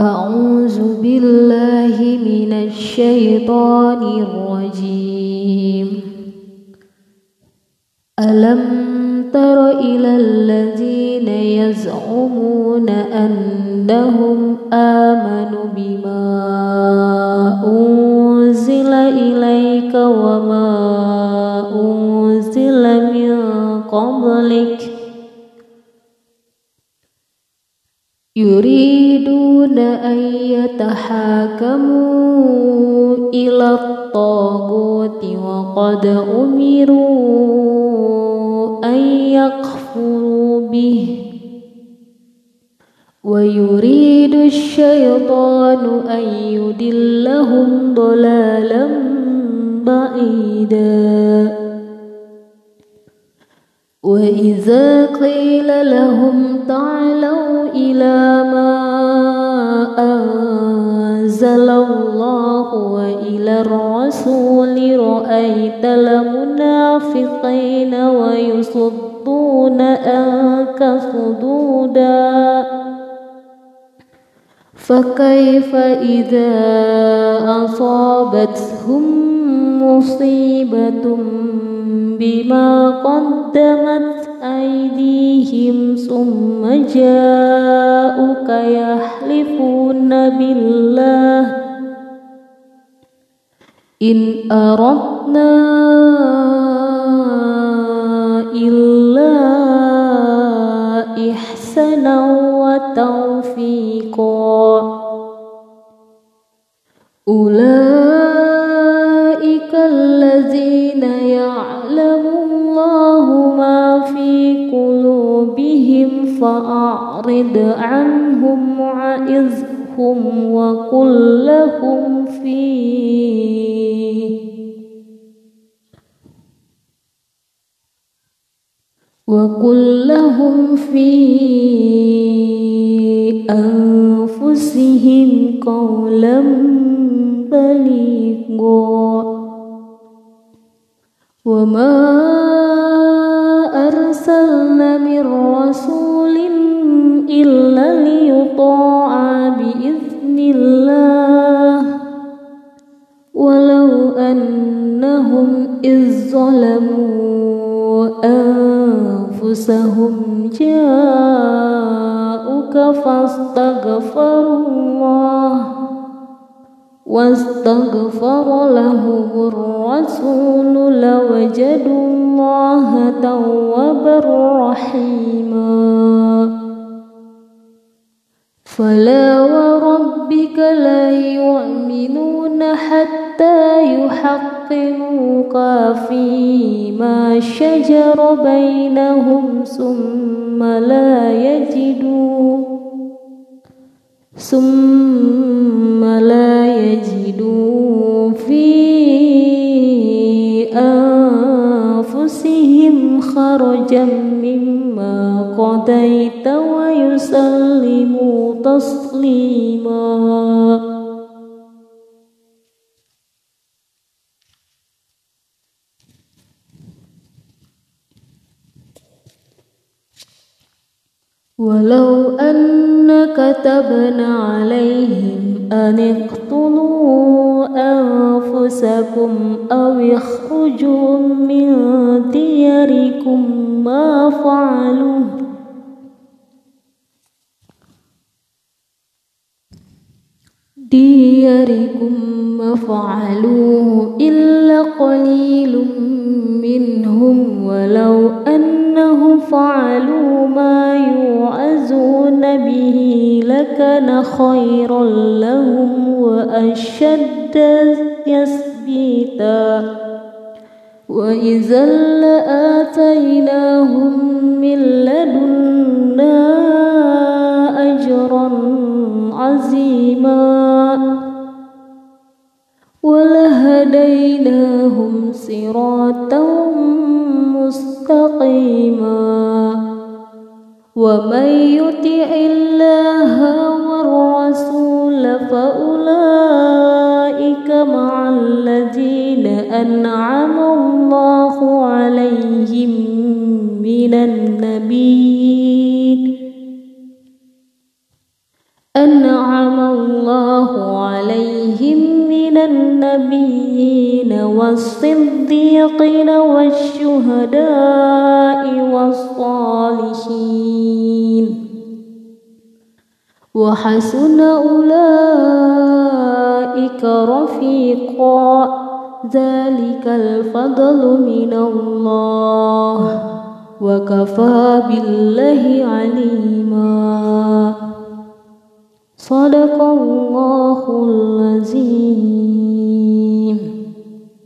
أعوذ بالله من الشيطان الرجيم. ألم تر إلى الذين يزعمون أنهم آمنوا بما يريدون أن يتحاكموا إلى الطاغوت وقد أمروا أن يكفروا به. ويريد الشيطان أن يدلهم ضلالا بعيدا. وإذا قيل لهم تعالوا إلى ما أنزل الله وإلى الرسول رأيت المنافقين ويصدون أنك صدودا فكيف إذا أصابتهم مصيبة بما قدمت أيديهم ثم جاءوك يحلفون بالله. إن أردنا إلا إحسنا وتوفيقا. أولئك فأعرض عنهم وعظهم وقل لهم فيه وقل لهم في أنفسهم قولا بليغا وما أنهم إذ ظلموا أنفسهم جاءوك فاستغفروا الله واستغفر لهم الرسول لوجدوا الله توابا رحيما. فلا وربك لا يؤمنون حتى يحقموك فيما شجر بينهم ثم لا يجدوا ثم لا يجدوا في أنفسهم خرجا مما قضيت ويسلموا تسليما. ولو أن كتبنا عليهم أن اقتلوا أنفسكم أو اخرجوا من دياركم ما فعلوا. دياركم ما فعلوه إلا قليل منهم ولو أنهم فعلوا لكان خيرا لهم وأشد يثبيتا وإذا لآتيناهم من لدنا أجرا عظيما. ولهديناهم صراطا مستقيما. ومن يطع الله فأولئك مع الذين أنعم الله عليهم من النبيين. أنعم الله عليهم من النبيين والصديقين والشهداء والصالحين. وحسن أولئك رفيقا. ذلك الفضل من الله. وكفى بالله عليما. صدق الله العظيم.